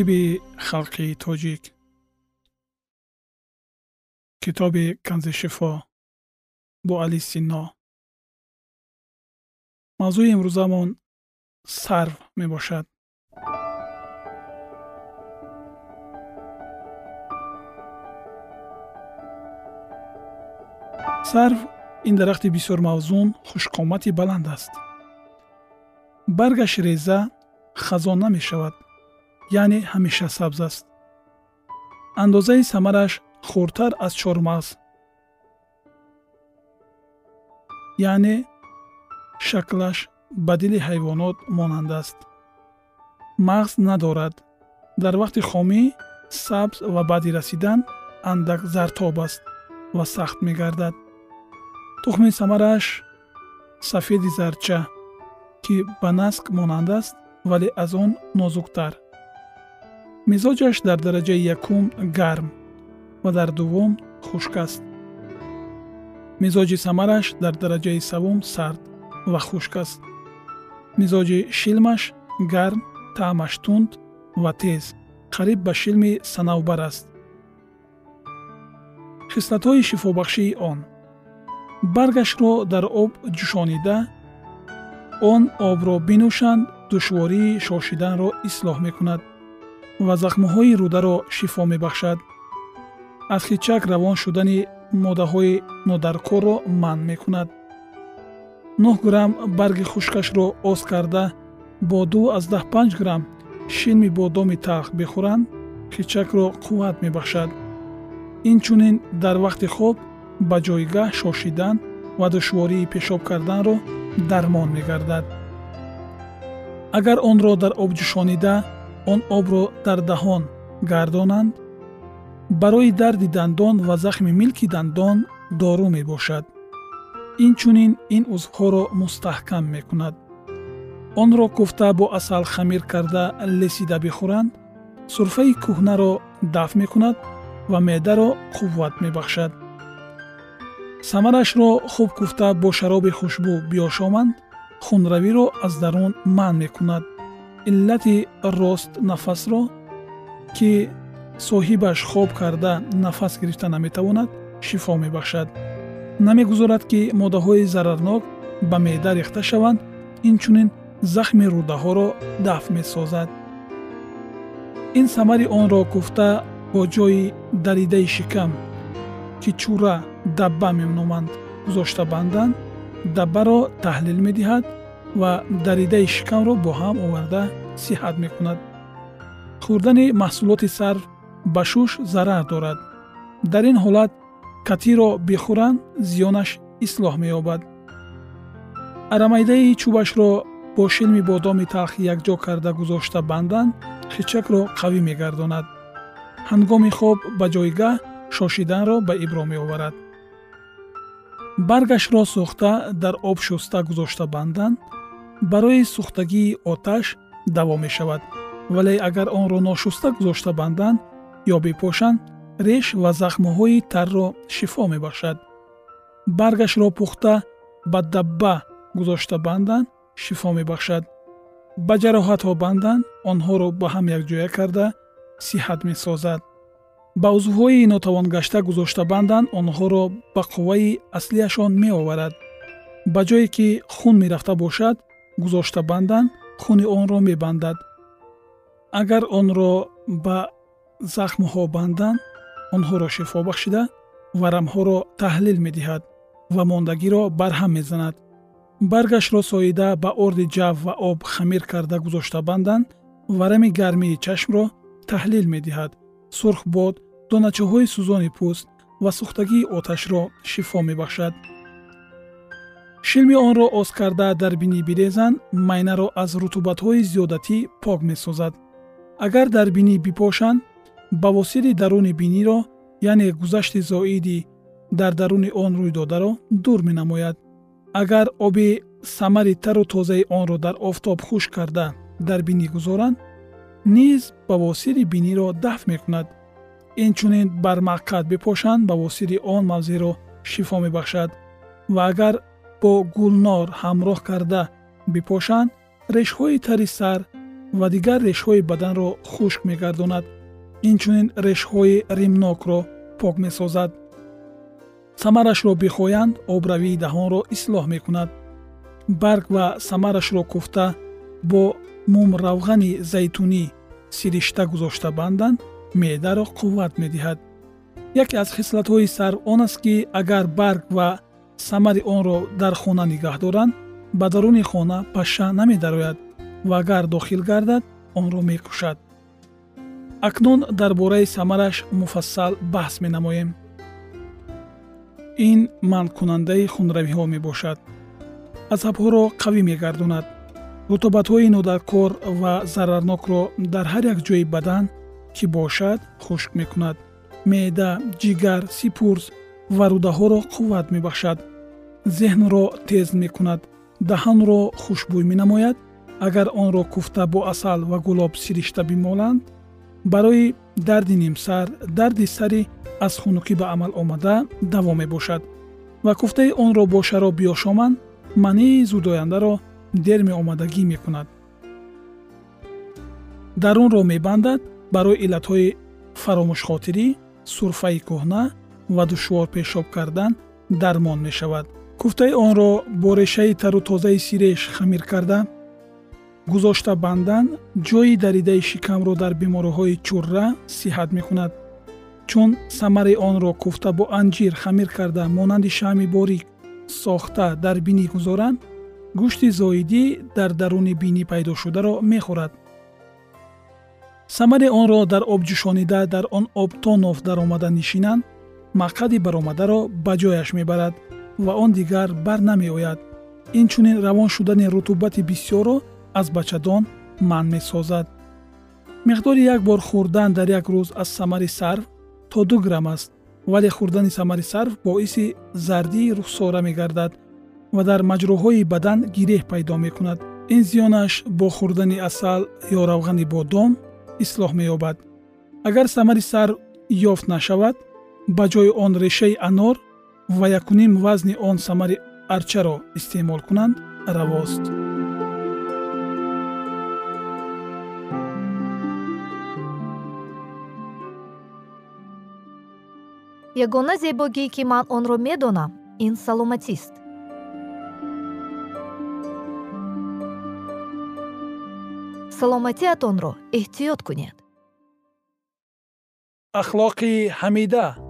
тиби халқи тоҷик китоби канзи шифо бо али сино мавзӯи имрӯзамон сарв мебошад сарв ин дарахти бисёр мавзун хушқомати баланд аст баргаш реза хазон намешавад яъне ҳамеша сабз аст. Андозаи самараш хурдтар аз чормағз яъне шаклаш ба дили ҳайвонот монанд аст. Мағз надорад. Дар вақти хомӣ сабз ва баъди расидан андак зартоб аст ва сахт мегардад. Тухми самараш сафеди зарча ки ба наск монанд аст вале аз он нозуктар мизоҷаш дар дараҷаи якум гарм ва дар дуввум хушк аст. Мизоҷи самараш дар дараҷаи савум сард ва хушк аст. Мизоҷи шилмаш гарм таъмаш тунд ва тез қариб ба шилми санавбар аст. Хислатҳои шифобахшии он. Баргашро дар об ҷӯшонида он обро бинӯшанд душвории шошиданро ислоҳ мекунад ва захмҳои рударо шифо мебахшад. Аз хичак равон шудани моддаҳои нодаркорро манъ мекунад. Нӯҳ грамм барги хушкашро оз карда бо ду аз даҳ панҷ грамм шилми бодоми талх бихӯранд хичакро қувват мебахшад. Инчунин дар вақти хоб ба ҷойгаҳ шошидан ва душвории пешоб карданро дармон мегардад. Агар онро дар об ҷӯшонида он обро дар даҳон гардонанд. Барои дарди дандон ва захми милки дандон дору мебошад. Инчунин ин узвҳоро мустаҳкам мекунад. Онро куфта бо асал хамир карда лесида бихӯранд. Сурфаи кӯҳнаро дафт мекунад ва меъдаро қувват мебахшад. Самарашро хуб куфта бо шароби хушбӯ биёшоманд хунравиро аз дарун манъ мекунад иллати рост нафасро ки соҳибаш хоб карда нафас гирифта наметавонад шифо мебахшад. Намегузорад ки моддаҳои зарарнок ба меъда рехта шаванд инчунин захми рӯдаҳоро дафт месозад. Ин самари онро гуфта бо ҷои даридаи шикам ки чура дабба меноманд гузошта банданд даббаро таҳлил медиҳад ва даридаи шикамро бо ҳам оварда сиҳат мекунад. Хӯрдани маҳсулоти сарв ба шуш зарар дорад. Дар ин ҳолат катиро бихӯранд зиёнаш ислоҳ меёбад. Арамайдаи чӯбашро бо шилми бодоми талх якҷо карда гузошта банданд хичакро қавӣ мегардонад. Ҳангоми хоб ба ҷойгаҳ шошиданро ба ибро меоварад. Баргашро сӯхта дар об шуста гузошта банданд барои сӯхтагии оташ даво мешавад. Вале агар онро ношуста гузошта банданд ё бипошанд реш ва захмҳои тарро шифо мебахшад. Баргашро пухта ба дабба гузошта банданд шифо мебахшад. Ба ҷароҳатҳо банданд онҳоро ба ҳам якҷоя карда сиҳат месозад. Ба узвҳои нотавонгашта гузошта банданд онҳоро ба қувваи аслияшон меоварад. Ба ҷое ки хун мерафта бошад гузошта банданд хуни онро мебандад. Агар онро ба захмҳо банданд онҳоро шифо бахшида варамҳоро таҳлил медиҳад ва мондагиро барҳам мезанад. Баргашро соида ба орди ҷав ва об хамир карда гузошта банданд варами гармии чашмро таҳлил медиҳад. Сурх бод доначаҳои сӯзони пӯст ва сӯхтагии оташро шифо мебахшад шилми онро оз карда дар бинӣ бирезанд майнаро аз рутубатҳои зиёдатӣ пок месозад. Агар дар бинӣ бипошанд бавосири даруни биниро яъне гузашти зоиди дар даруни он рӯйдодаро дур менамояд. Агар оби самари тару тозаи онро дар офтоб хушк карда дар бинӣ гузоранд низ бавосири биниро дафт мекунад. Инчунин бар маққат бипошанд бавосири он мавзеъро шифо мебахшад. Ва агар бо гулнор ҳамроҳ карда бипошанд решҳои тари сар ва дигар решҳои баданро хушк мегардонад. Инчунин решҳои римнокро пок месозад. Самарашро бихоянд обравии даҳонро ислоҳ мекунад. Барг ва самарашро куфта бо мумравғани зайтунӣ сиришта гузошта банданд меъдаро қувват медиҳад. Яке аз хислатҳои сарв он аст ки агар барг ва самари онро дар хона нигаҳ доранд ба даруни хона паша намедарояд ва агар дохил гардад онро мекушад. Акнун дар бораи самараш муфассал баҳс менамоем. Ин манъкунандаи хунравиҳо мебошад. Азабҳоро қавӣ мегардонад. Рутубатҳои нодаркор ва зарарнокро дар ҳар як ҷои бадан ки бошад хушк мекунад. Меъда ҷигар сипурз ва рӯдаҳоро қувват мебахшад зеҳнро тез мекунад. Даҳанро хушбӯй менамояд. Агар онро куфта бо асал ва гулоб сиришта бимоланд барои дарди нимсар дарди сари аз хунукӣ ба амал омада даво мебошад. Ва куфтаи онро бо шароб биёшоманд мании зудояндаро дер меомадагӣ мекунад. Дарунро мебандад барои иллатҳои фаромӯшхотирӣ сурфаи кӯҳна ва душвор пешоб кардан дармон мешавад куфтаи онро бо решаи тару тозаи сиреш хамир карда гузошта бандан ҷои даридаи шикамро дар бемориҳои чурра сиҳат мекунад чун самари онро куфта бо анҷир хамир карда монанди шаъми борик сохта дар бинӣ гузоранд гӯшти зоидӣ дар даруни бинӣ пайдошударо мехӯрад. Самари онро дар об ҷӯшонида дар он об то ноф даромада нишинанд мақъади баромадаро ба ҷояш мебарад ва он дигар бар намеояд инчунин равон шудани рутубати бисёрро аз бачадон манъ месозад. Миқдори як бор хӯрдан дар як рӯз аз самари сарв то ду грамм аст вале хӯрдани самари сарв боиси зардии рухсора мегардад ва дар маҷрӯҳои бадан гиреҳ пайдо мекунад. Ин зиёнаш бо хӯрдани асал ё равғани бодом ислоҳ меёбад. Агар самари сар ёфт нашавад ба ҷои он решаи анор ва якуним вазни он самари арчаро истеъмол кунанд равост. Ягона зебогӣ ки ман онро медонам ин саломатист. Саломатиатонро эҳтиёт кунед. Ахлоқи ҳамида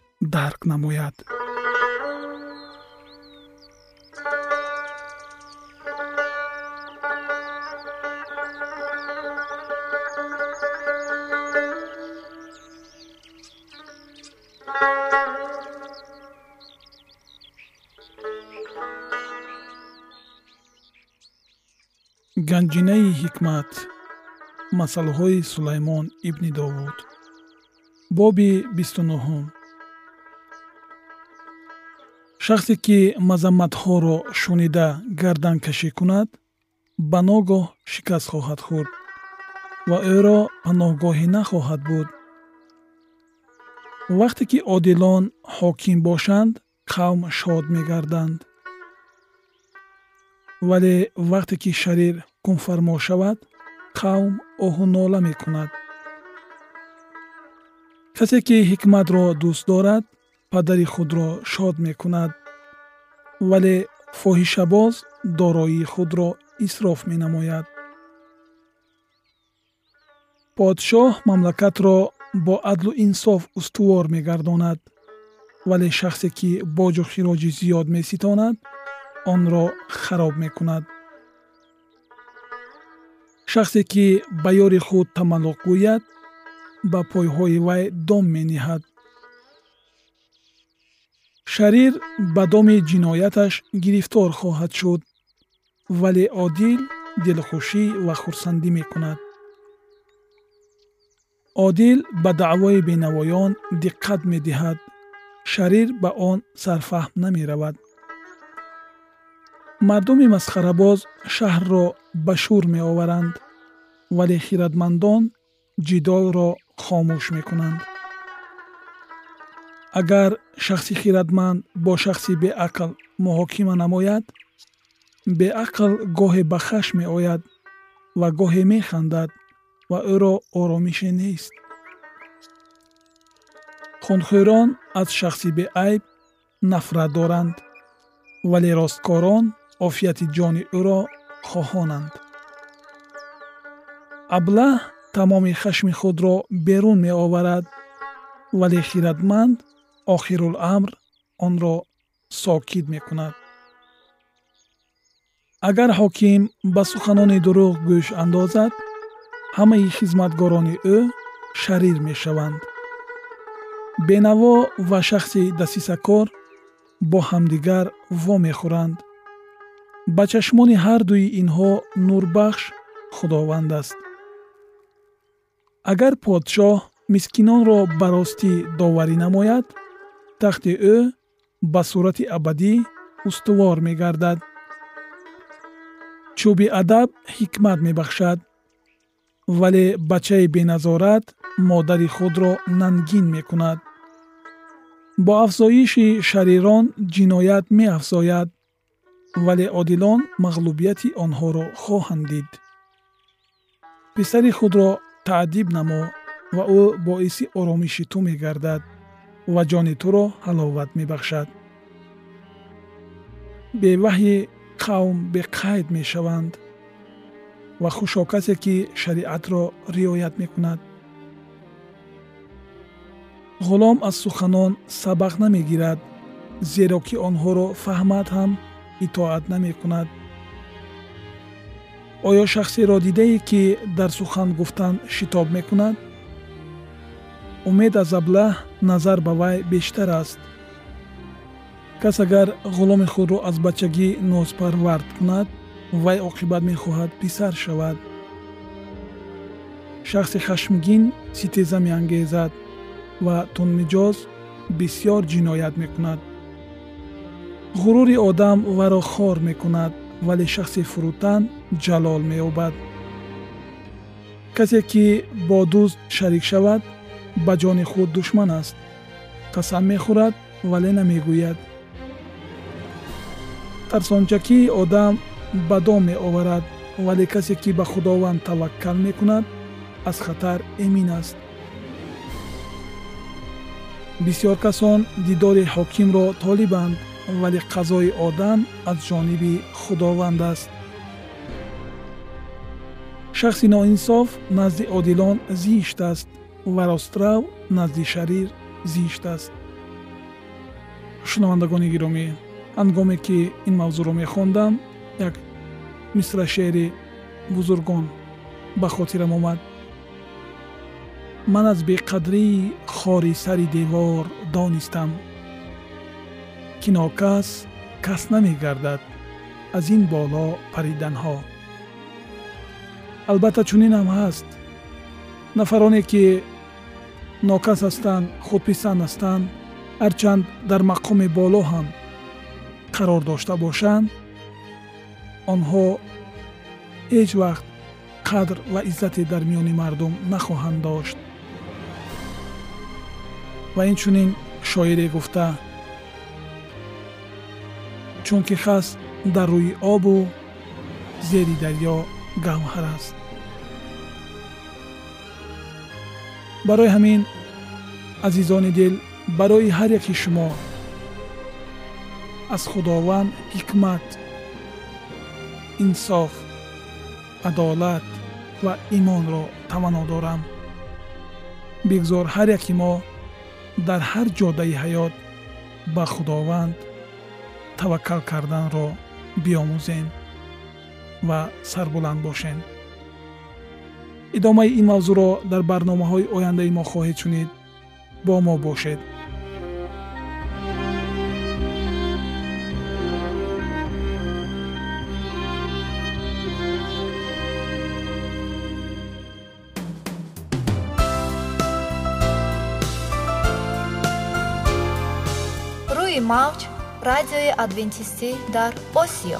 дарк намояд. Ганҷинаи ҳикмат масъалҳои сулаймон ибни довуд боби бисту нуҳум шахсе ки мазамматҳоро шунида гарданкашӣ кунад ба ногоҳ шикаст хоҳад хӯрд ва ӯро паноҳгоҳӣ нахоҳад буд. Вақте ки одилон ҳоким бошанд қавм шод мегарданд. Вале вақте ки шарир ҳукмфармо шавад қавм оҳунола мекунад. Касе ки ҳикматро дӯст дорад падари худро шод мекунад вале фоҳишабоз дороии худро исроф менамояд. подшоҳ мамлакатро бо адлу инсоф устувор мегардонад вале шахсе ки боҷу хироҷи зиёд меситонад онро хароб мекунад. шахсе ки ба ёри худ тамаллуқ гӯяд ба пойҳои вай дом мениҳад шарир ба доми ҷинояташ гирифтор хоҳад шуд вале одил дилхушӣ ва хурсандӣ мекунад. Одил ба даъвои бенавоён диққат медиҳад. Шарир ба он сарфаҳм намеравад. Мардуми масхарабоз шаҳрро ба шӯр меоваранд вале хиратмандон ҷидолро хомӯш мекунанд агар шахси хиратманд бо шахси беақл муҳокима намояд беақл гоҳе ба хашм меояд ва гоҳе механдад ва ӯро оромише нест. Хунхӯрон аз шахси беайб нафрат доранд вале росткорон офияти ҷони ӯро хоҳонанд. Аблаҳ тамоми хашми худро берун меоварад вале хиратманд охируламр онро сокит мекунад. Агар ҳоким ба суханони дурӯғ гӯш андозад ҳамаи хизматгорони ӯ шарир мешаванд. Бенаво ва шахси дасисакор бо ҳамдигар вомехӯранд. Ба чашмони ҳардуи инҳо нурбахш худованд аст. Агар подшоҳ мискинонро ба ростӣ доварӣ намояд тахти ӯ ба сурати абадӣ устувор мегардад чӯби адаб ҳикмат мебахшад вале бачаи беназорат модари худро нангин мекунад бо афзоиши шарирон ҷиноят меафзояд вале одилон мағлубияти онҳоро хоҳанд дид писари худро таъдиб намо ва ӯ боиси оромиши ту мегардад ва ҷони туро ҳаловат мебахшад. Беваҳйи қавм беқайд мешаванд ва хушо касе ки шариатро риоят мекунад. Ғулом аз суханон сабақ намегирад зеро ки онҳоро фаҳмад ҳам итоат намекунад. Оё шахсеро дидае ки дар сухан гуфтан шитоб мекунад умед аз аблаҳ назар ба вай бештар аст. Кас агар ғуломи худро аз бачагӣ нозпарвард кунад вай оқибат мехоҳад писар шавад. Шахси хашмгин ситеза меангезад ва тунмиҷоз бисьёр ҷиноят мекунад. Ғурури одам варо хор мекунад вале шахси фурӯтан ҷалол меёбад. Касе ки бо дӯст шарик шавад ба ҷони худ душман аст. Қасам мехӯрад вале намегӯяд. Тарсончакии одам ба дом меоварад вале касе ки ба худованд таваккал мекунад аз хатар эмин аст. Бисьёр касон дидори ҳокимро толибанд вале қазои одам аз ҷониби худованд аст. Шахси ноинсоф назди одилон зишт аст ва рострав назди шарир зишт аст. Шунавандагони гиромӣ ҳангоме ки ин мавзӯъро мехондам як мисра шеъри бузургон ба хотирам омад. Ман аз беқадрии хори сари девор донистам ки нокас кас намегардад аз ин боло париданҳо. Албатта чунинам ҳаст. Нафароне ки нокас ҳастанд худписанд ҳастанд ҳарчанд дар мақоми боло ҳам қарор дошта бошанд. Онҳо ҳеҷ вақт қадр ва иззате дар миёни мардум нахоҳанд дошт. Ва инчунин шоире гуфта чунки хас дар рӯи обу зери дарьё гавҳар аст барои ҳамин азизони дил барои ҳар яки шумо. Аз худованд ҳикмат инсоф адолат ва имонро таманно дорам. Бигзор ҳар яки мо дар ҳар ҷоддаи ҳаёт ба худованд таваккал карданро биомӯзем ва сарбуланд бошем. Идомаи ин мавзӯъро дар барномаҳои ояндаи мо хоҳед шунид бо мо бошед. Рӯи мавҷ радиои адвентистӣ дар осиё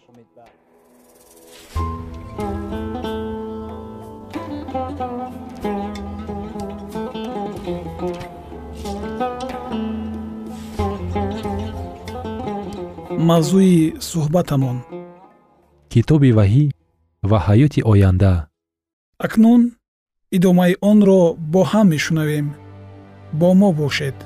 мавзӯи суҳбатамон. Китоби ваҳӣ ва ҳаёти оянда. Акнун идомаи онро бо ҳам мешунавем. Бо мо бошед.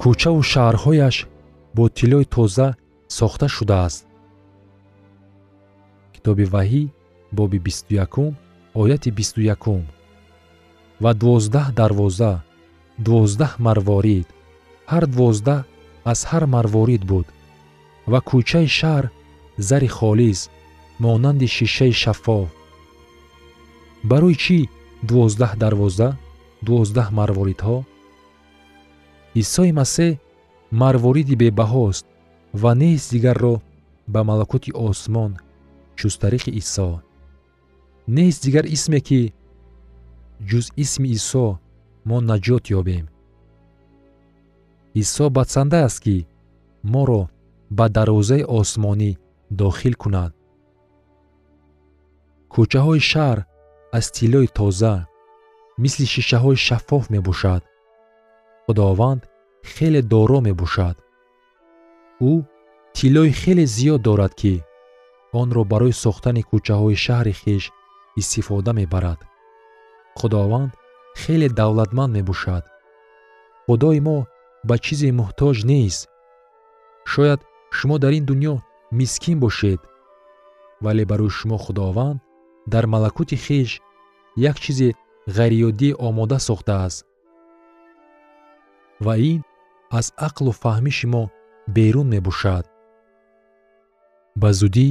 Кӯчаву шаҳрҳояш бо тиллои тоза сохта шудааст. Китоби ваҳӣ боби бисту якум ояти бисту якум ва дувоздаҳ дарвоза дувоздаҳ марворид. Ҳар дувоздаҳ аз ҳар марворид буд ва кӯчаи шаҳр зари холис монанди шишаи шаффоф барои чӣ дувоздаҳ дарвоза дувоздаҳ марворидҳо? Исои масеҳ марвориди бебаҳост ва нест дигарро ба малакути осмон чуз тариқи исо. Нест дигар исме ки ҷуз исми исо мо наҷот ёбем. Исо бадсанда аст ки моро ба дарвозаи осмонӣ дохил кунад. Кӯчаҳои шаҳр аз тиллои тоза мисли шишаҳои шаффоф мебошад. Худованд хеле доро мебошад ӯ тиллои хеле зиёд дорад ки онро барои сохтани кӯчаҳои шаҳри хиш истифода мебарад. Худованд хеле давлатманд мебошад. Худои мо ба чизе муҳтоҷ нест. Шояд шумо дар ин дуньё мискин бошед вале барои шумо худованд дар малакути хиш як чизе ғайриёдӣ омода сохтааст. Ва ин аз ақлу фаҳмиши мо берун мебошад. Ба зудӣ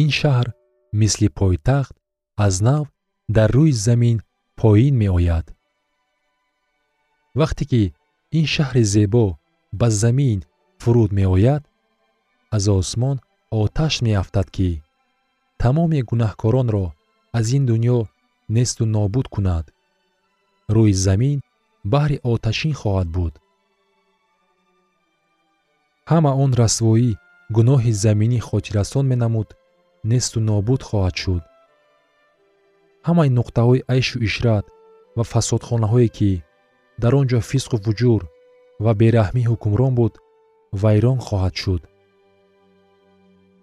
ин шаҳр мисли пойтахт аз нав дар рӯи замин поин меояд. Вақте ки ин шаҳри зебо ба замин фуруд меояд аз осмон оташ меафтад ки тамоми гунаҳкоронро аз ин дуньё несту нобуд кунад. Рӯи замин баҳри оташин хоҳад буд ҳама он расвоӣ гуноҳи заминӣ хотиррасон менамуд несту нобуд хоҳад шуд. Ҳамаи нуқтаҳои айшу ишрат ва фасодхонаҳое ки дар он ҷо фисқу вуҷур ва бераҳмӣ ҳукмрон буд вайрон хоҳад шуд.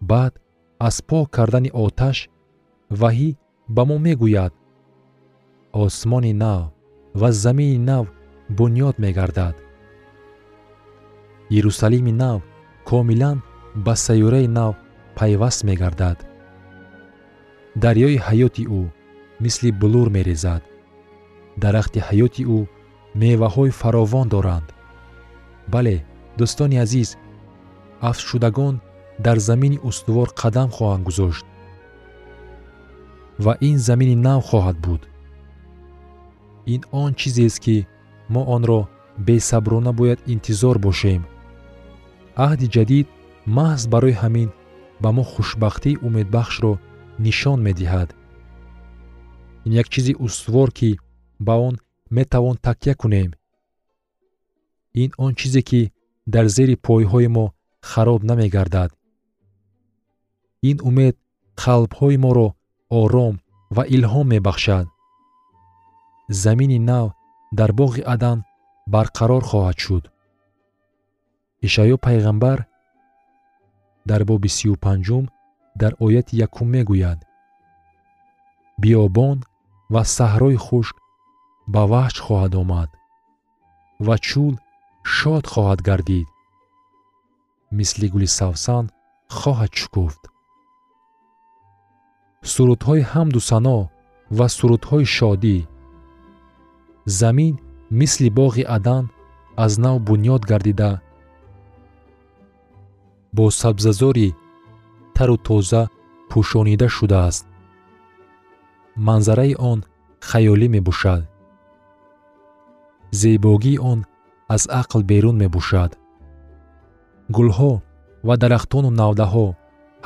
Баъд аз пок кардани оташ ваҳӣ ба мо мегӯяд. Осмони нав ва замини нав бунёд мегардад иерусалими нав комилан ба сайёраи нав пайваст мегардад. Дарёи ҳаёти ӯ мисли блур мерезад. Дарахти ҳаёти ӯ меваҳои фаровон доранд. Бале дӯстони азиз афзшудагон дар замини устувор қадам хоҳанд гузошт. Ва ин замини нав хоҳад буд. Ин он чизест ки мо онро бесаброна бояд интизор бошем аҳди ҷадид маҳз барои ҳамин ба мо хушбахтии умедбахшро нишон медиҳад. Ин як чизи устувор ки ба он метавон такя кунем. Ин он чизе ки дар зери пойҳои мо хароб намегардад. Ин умед қалбҳои моро ором ва илҳом мебахшад. Замини нав дар боғи адан барқарор хоҳад шуд ишаъё пайғамбар дар боби сию панҷум дар ояти якум мегӯяд. Биёбон ва саҳрои хушк ба ваҳҷ хоҳад омад ва чӯл шод хоҳад гардид. Мисли гули савсан хоҳад шукуфт сурудҳои ҳамду сано ва сурудҳои шодӣ. Замин мисли боғи адан аз нав бунёд гардида бо сабзазори тару тоза пӯшонида шудааст. Манзараи он хаёлӣ мебошад. Зебогии он аз ақл берун мебошад. Гулҳо ва дарахтону навдаҳо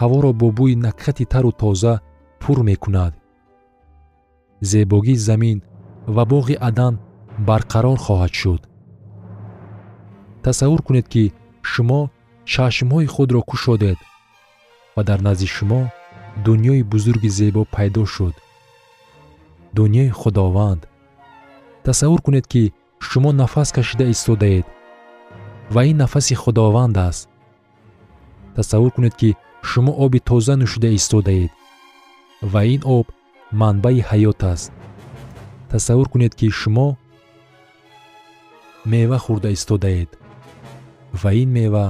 ҳаворо бо бӯи накхати тару тоза пур мекунад. Зебогии замин ва боғи адан барқарор хоҳад шуд. Тасаввур кунед ки шумо чашмҳои худро кушодед ва дар назди шумо дуньёи бузурги зебо пайдо шуд. Дуньёи худованд тасаввур кунед ки шумо нафас кашида истодаед ва ин нафаси худованд аст. Тасаввур кунед ки шумо оби тоза нӯшида истодаед ва ин об манбаи ҳаёт аст. Тасаввур кунед ки шумо мева хӯрда истодаед ва ин мева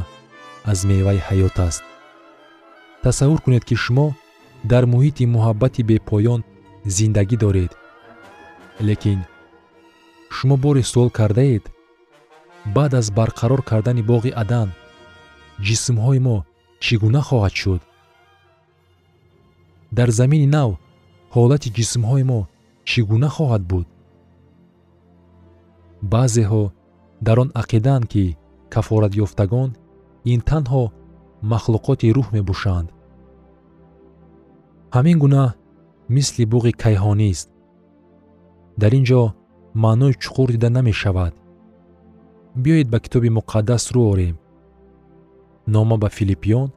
аз меваи ҳаёт аст. Тасаввур кунед ки шумо дар муҳити муҳаббати бепоён зиндагӣ доред. Лекин шумо боре суол кардаед? Баъд аз барқарор кардани боғи адан ҷисмҳои мо чӣ гуна хоҳад шуд? Дар замини нав ҳолати ҷисмҳои мо чӣ гуна хоҳад буд? Баъзеҳо дар он ақидаанд ки кафоратёфтагон ин танҳо махлуқоти рӯҳ мебошанд. Ҳамин гуна мисли буғи кайҳонист дар ин ҷо маънои чуқур дида намешавад. Биёед ба китоби муқаддас рӯ орем. Нома ба филиппиён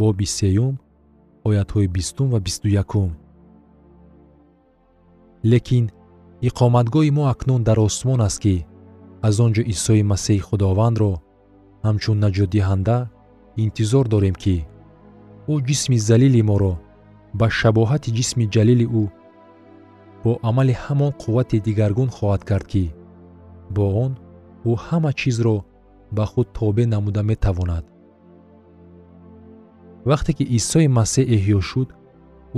боби сеюм оятҳои бистум ва бисту якум. Лекин иқоматгоҳи мо акнун дар осмон аст ки аз он ҷо исои масеҳи худовандро ҳамчун наҷотдиҳанда интизор дорем ки ӯ ҷисми залили моро ба шабоҳати ҷисми ҷалили ӯ бо амали ҳамон қуввати дигаргун хоҳад кард ки бо он ӯ ҳама чизро ба худ тобеъ намуда метавонад вақте ки исои масеҳ эҳьё шуд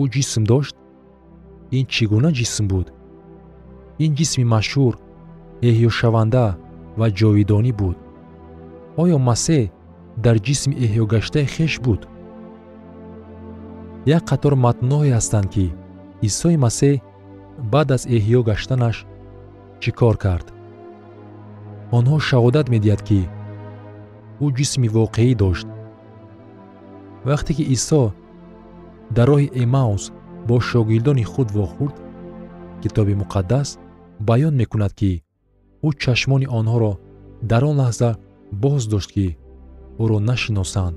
ӯ ҷисм дошт. Ин чӣ гуна ҷисм буд? Ин ҷисми машҳур эҳьёшаванда ва ҷовидонӣ буд оё масеҳ дар ҷисми эҳьёгаштаи хеш буд. Як қатор матнҳое ҳастанд ки исои масеҳ баъд аз эҳьё гаштанаш чӣ кор кард. Онҳо шаҳодат медиҳад ки ӯ ҷисми воқеӣ дошт. Вақте ки исо дар роҳи эмаус бо шогирдони худ вохӯрд китоби муқаддас баён мекунад ки ӯ чашмони онҳоро дар он лаҳза боз дошт ки ӯро нашиносанд.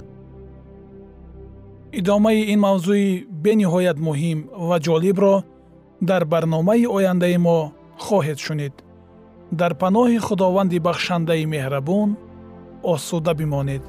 Идомаи ин мавзӯи бениҳоят муҳим ва ҷолибро дар барномаи ояндаи мо хоҳед шунид. Дар паноҳи худованди бахшандаи меҳрабон осуда бимонед